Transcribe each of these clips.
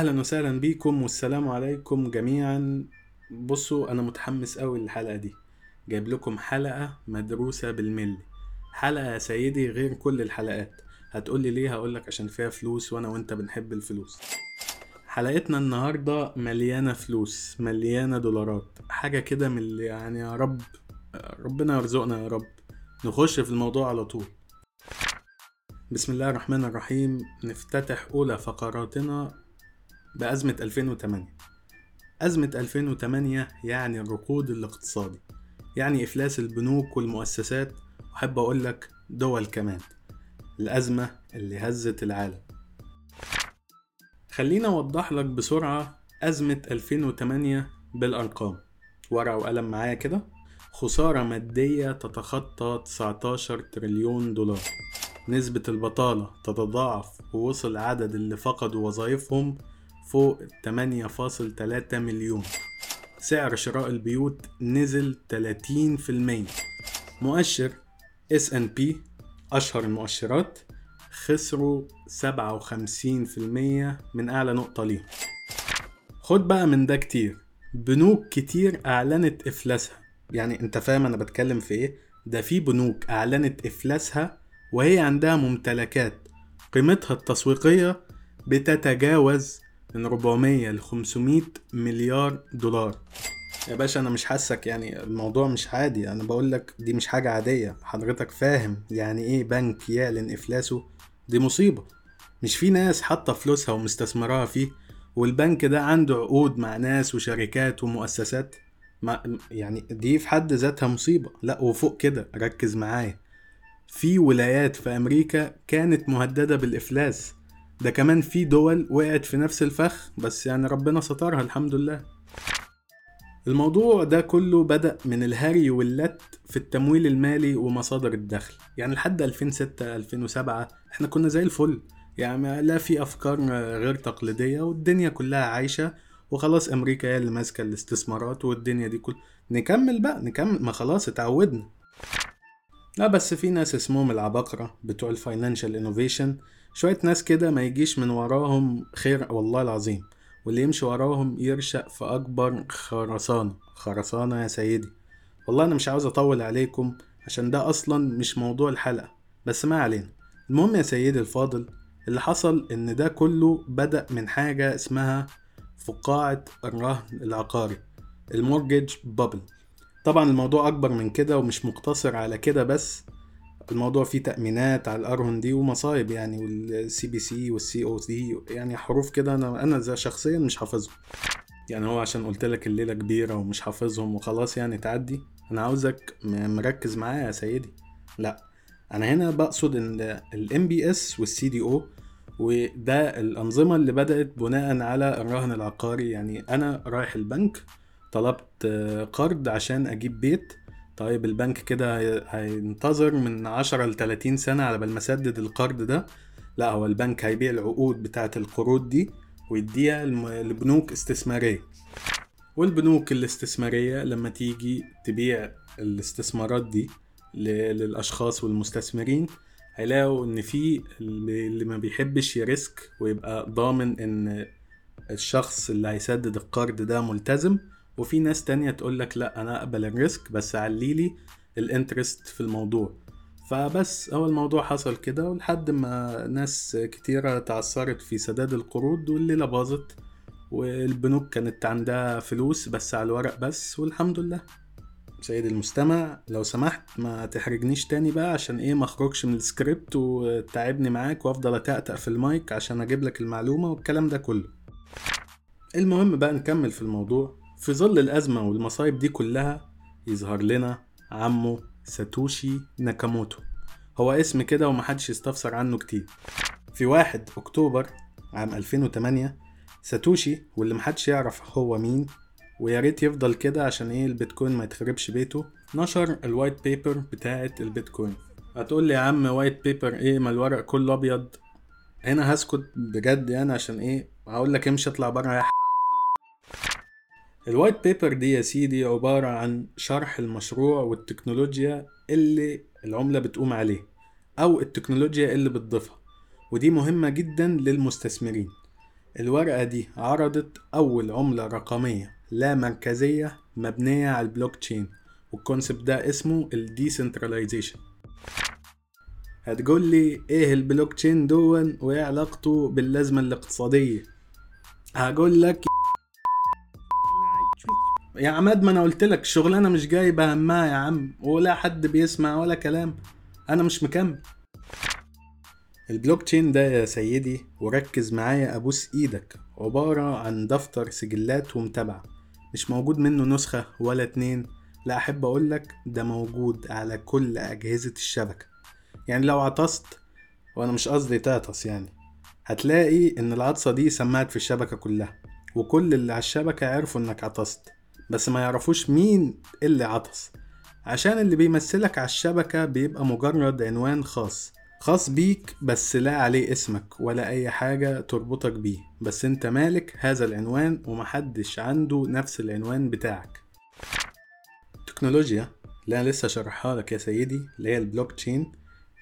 أهلا وسهلا بيكم والسلام عليكم جميعا. بصوا أنا متحمس قوي للحلقة دي. جايب لكم حلقة مدروسة بالملي. حلقة يا سيدي غير كل الحلقات. هتقولي ليه؟ هقولك عشان فيها فلوس وأنا وأنت بنحب الفلوس. حلقتنا النهارده مليانة فلوس مليانة دولارات. حاجة كده من اللي يعني يا رب ربنا يرزقنا يا رب. نخش في الموضوع على طول. بسم الله الرحمن الرحيم. نفتتح أولى فقراتنا. بأزمة 2008 أزمة 2008 يعني الركود الاقتصادي يعني إفلاس البنوك والمؤسسات وأحب أقول لك دول كمان. الأزمة اللي هزت العالم. خلينا أوضح لك بسرعة أزمة 2008 بالأرقام. ورقة وقلم معايا كده. خسارة مادية تتخطى 19 تريليون دولار. نسبة البطالة تتضاعف ووصل عدد اللي فقدوا وظائفهم فوق 8.3 مليون. سعر شراء البيوت نزل 30% مؤشر S&P أشهر المؤشرات خسروا 57% من أعلى نقطة ليهم. خد بقى من ده كتير. بنوك كتير أعلنت إفلاسها. يعني أنت فاهم أنا بتكلم في إيه؟ ده في بنوك أعلنت إفلاسها وهي عندها ممتلكات. قيمتها التسويقية بتتجاوز من 400 ل 500 مليار دولار. يا باشا أنا مش حاسك يعني الموضوع مش عادي. أنا بقول لك دي مش حاجة عادية. حضرتك فاهم يعني إيه بنك يعلن إفلاسه؟ دي مصيبة. مش في ناس حاطة فلوسها ومستثمراها فيه والبنك ده عنده عقود مع ناس وشركات ومؤسسات؟ ما يعني دي في حد ذاتها مصيبة. لا وفوق كده. ركز معايا. في ولايات في أمريكا كانت مهددة بالإفلاس. ده كمان في دول وقعت في نفس الفخ بس يعني ربنا سترها الحمد لله. الموضوع ده كله بدأ من الهري واللت في التمويل المالي ومصادر الدخل. يعني لحد 2006 2007 إحنا كنا زي الفل. يعني لا في أفكار غير تقليدية والدنيا كلها عايشة وخلاص أمريكا هي اللي ماسكة الاستثمارات والدنيا دي كل. نكمل بقى نكمل ما خلاص اتعودنا. لا بس في ناس اسمهم العباقرة بتوع ال financial innovation شوية ناس كده ما يجيش من وراهم خير والله العظيم. واللي يمشي وراهم يرشق في أكبر خرسانة. خرسانة يا سيدي. والله أنا مش عاوز أطول عليكم عشان ده أصلا مش موضوع الحلقة. بس ما علينا. المهم يا سيدي الفاضل اللي حصل إن ده كله بدأ من حاجة اسمها فقاعة الرهن العقاري ال mortgage bubble. طبعا الموضوع أكبر من كده ومش مقتصر على كده بس. الموضوع فيه تأمينات على الأرهن دي ومصايب يعني والسي بي سي والسي أو سي يعني حروف كده أنا أنا شخصيا مش حافظهم. يعني هو عشان قلت لك الليلة كبيرة ومش حافظهم وخلاص يعني تعدي أنا عاوزك مركز معايا يا سيدي. لأ أنا هنا بقصد ان ال MBS وال CDO وده الأنظمة اللي بدأت بناء على الرهن العقاري. يعني أنا رايح البنك طلبت قرض عشان أجيب بيت طيب البنك كده هينتظر من عشرة لتلاتين سنة على بال ما اسدد القرض ده. لا هو البنك هيبيع العقود بتاعة القروض دي ويديها لبنوك استثمارية. والبنوك الاستثمارية لما تيجي تبيع الاستثمارات دي للأشخاص والمستثمرين هيلاقوا إن في اللي ما بيحبش ي risk ويبقى ضامن إن الشخص اللي هيسدد القرض ده ملتزم وفي ناس تانية تقول لك لا أنا أقبل ال risk بس عليلي ال interest في الموضوع. فبس هو الموضوع حصل كده ولحد ما ناس كتيرة تعثرت في سداد القروض والليلة باظت والبنوك كانت عندها فلوس بس على الورق بس والحمد لله. سيد المستمع لو سمحت ما تحرجنيش تاني بقى عشان إيه ما أخرجش من السكريبت وتعبني معاك وأفضل أتأتأ في المايك عشان أجيب لك المعلومة والكلام ده كله. المهم بقى نكمل في الموضوع. في ظل الأزمة والمصايب دي كلها يظهر لنا عمه ساتوشي ناكاموتو. هو اسم كده ومحدش يستفسر عنه كتير. في واحد أكتوبر عام 2008 ساتوشي واللي محدش يعرف هو مين ويا ريت يفضل كده عشان إيه البيتكوين ما يتخربش بيته. نشر ال white paper بتاعة البيتكوين. هتقول لي يا عم white paper إيه ما الورق كله أبيض؟ هنا هسكت بجد يعني عشان إيه؟ هقول لك امشي اطلع بره يا ال white paper دي يا سيدي عبارة عن شرح المشروع والتكنولوجيا اللي العملة بتقوم عليه أو التكنولوجيا اللي بتضيفها ودي مهمة جدا للمستثمرين. الورقة دي عرضت أول عملة رقمية لا مركزية مبنية على ال blockchain وال concept ده اسمه ال decentralization هتقول لي إيه البلوك تشين دون وإيه علاقته بالأزمة الاقتصادية؟ هقول لك يا عماد ما أنا قلت لك الشغلانه مش جايبه همها يا عم ولا حد بيسمع ولا كلام. أنا مش مكمل. البلوك تشين ده يا سيدي وركز معايا أبوس إيدك. عبارة عن دفتر سجلات ومتابعة. مش موجود منه نسخة ولا اتنين. لا أحب اقولك ده موجود على كل أجهزة الشبكة. يعني لو عطست وأنا مش قصدي تعطس يعني هتلاقي إن العطسة دي سمعت في الشبكة كلها وكل اللي على الشبكة عرفوا إنك عطست. بس ما يعرفوش مين اللي عطس. عشان اللي بيمثلك على الشبكة بيبقى مجرد عنوان خاص. خاص بيك بس لا عليه اسمك ولا أي حاجة تربطك بيه. بس أنت مالك هذا العنوان ومحدش عنده نفس العنوان بتاعك. تكنولوجيا. أنا لسه شرحها لك يا سيدي اللي هي البلوك تشين.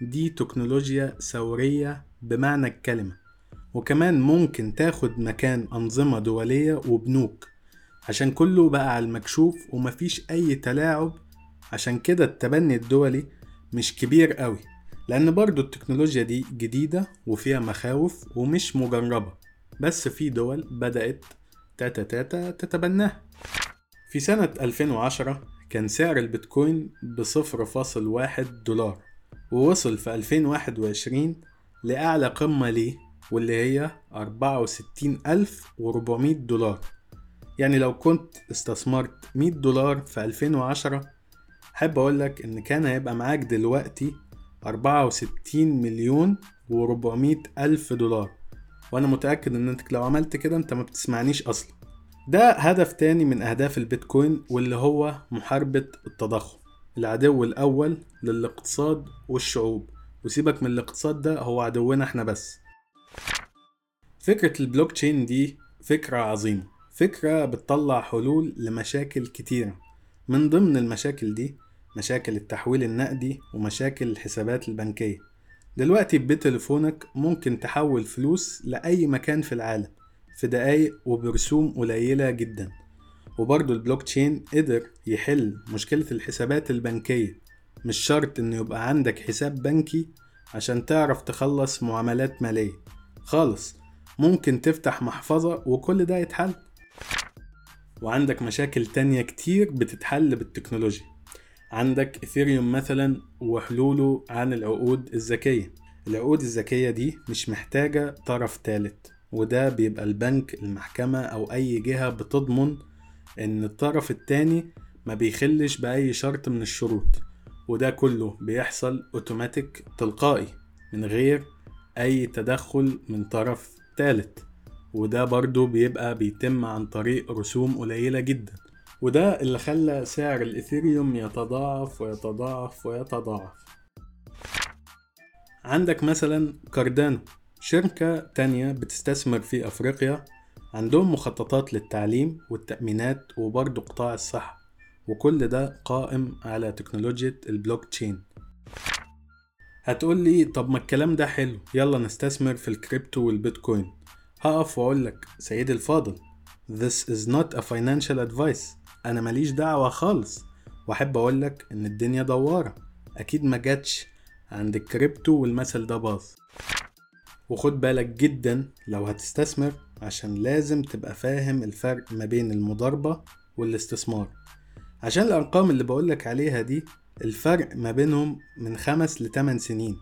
دي تكنولوجيا ثورية بمعنى الكلمة. وكمان ممكن تاخد مكان أنظمة دولية وبنوك. عشان كله بقى على المكشوف ومفيش أي تلاعب عشان كده التبني الدولي مش كبير قوي لأن برضو التكنولوجيا دي جديدة وفيها مخاوف ومش مجربة بس في دول بدأت تاتا تاتا تتبناها. في سنة 2010 كان سعر البيتكوين بصفر فاصل واحد دولار ووصل في 2021 لأعلى قمة ليه واللي هي 64400 دولار. يعني لو كنت استثمرت 100 دولار في 2010 حب أقولك إن كان هيبقى معاك دلوقتي 64 مليون و400 ألف دولار. وأنا متأكد إن أنت لو عملت كده أنت ما بتسمعنيش أصلا. ده هدف تاني من أهداف البيتكوين واللي هو محاربة التضخم. العدو الأول للاقتصاد والشعوب. وسيبك من الاقتصاد ده هو عدونا إحنا بس. فكرة البلوك تشين دي فكرة عظيمة. فكرة بتطلع حلول لمشاكل كتيرة. من ضمن المشاكل دي مشاكل التحويل النقدي ومشاكل الحسابات البنكية. دلوقتي بتليفونك ممكن تحول فلوس لأي مكان في العالم في دقايق وبرسوم قليلة جدا. وبرضه البلوك تشين قدر يحل مشكلة الحسابات البنكية. مش شرط إن يبقى عندك حساب بنكي عشان تعرف تخلص معاملات مالية. خالص ممكن تفتح محفظة وكل ده يتحل. وعندك مشاكل تانية كتير بتتحل بالتكنولوجيا. عندك اثيريوم مثلا وحلوله عن العقود الذكية. العقود الذكية دي مش محتاجة طرف تالت وده بيبقى البنك المحكمة أو أي جهة بتضمن إن الطرف التاني ما بيخلش بأي شرط من الشروط. وده كله بيحصل اوتوماتيك تلقائي من غير أي تدخل من طرف تالت. وده برضو بيبقى بيتم عن طريق رسوم قليلة جدا. وده اللي خلى سعر الإثيريوم يتضاعف ويتضاعف ويتضاعف. عندك مثلا كاردانو شركة تانية بتستثمر في أفريقيا عندهم مخططات للتعليم والتأمينات وبرضه قطاع الصحة وكل ده قائم على تكنولوجيا البلوك تشين. هتقول لي طب ما الكلام ده حلو يلا نستثمر في الكريبتو والبيتكوين. هقف واقول لك سيدي الفاضل This is not a financial advice. أنا ماليش دعوة خالص. وأحب أقول لك إن الدنيا دوارة. أكيد ما جاتش عند الكريبتو والمثل ده باظ. وخد بالك جدا لو هتستثمر عشان لازم تبقى فاهم الفرق ما بين المضاربة والاستثمار. عشان الأرقام اللي بقولك عليها دي الفرق ما بينهم من خمس لتمن سنين.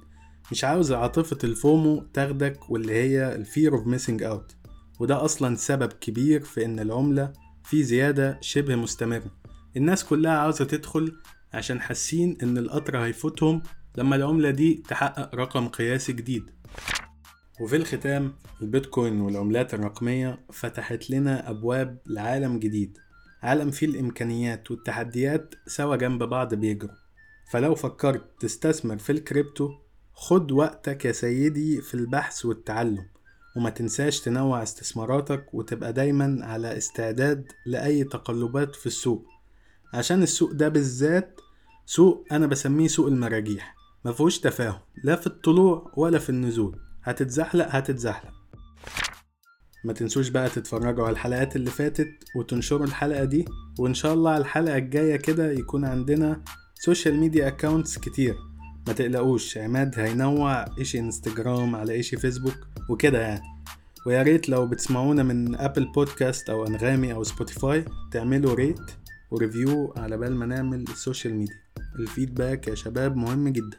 مش عاوز عاطفة ال FOMO تاخدك واللي هي ال fear of missing out وده أصلا سبب كبير في إن العملة في زيادة شبه مستمرة. الناس كلها عاوزة تدخل عشان حاسين إن القطر هيفوتهم لما العملة دي تحقق رقم قياسي جديد. وفي الختام البيتكوين والعملات الرقمية فتحت لنا أبواب لعالم جديد. عالم فيه الإمكانيات والتحديات سوا جنب بعض بيجروا. فلو فكرت تستثمر في الكريبتو خد وقتك يا سيدي في البحث والتعلم وما تنساش تنوع استثماراتك وتبقى دايما على استعداد لأي تقلبات في السوق. عشان السوق ده بالذات سوق أنا بسميه سوق المراجيح. مفيهوش تفاهم لا في الطلوع ولا في النزول. هتتزحلق هتتزحلق. ما تنسوش بقى تتفرجوا على الحلقات اللي فاتت وتنشروا الحلقة دي وإن شاء الله على الحلقة الجاية كده يكون عندنا social media accounts كتير. ما تقلقوش عماد هينوع إشي إنستجرام على إشي فيسبوك وكده يعني. ويا rate لو بتسمعونا من أبل بودكاست أو أنغامي أو سبوتيفاي تعملوا ريت و review على بال ما نعمل ال social media. ال feedback يا شباب مهم جدا.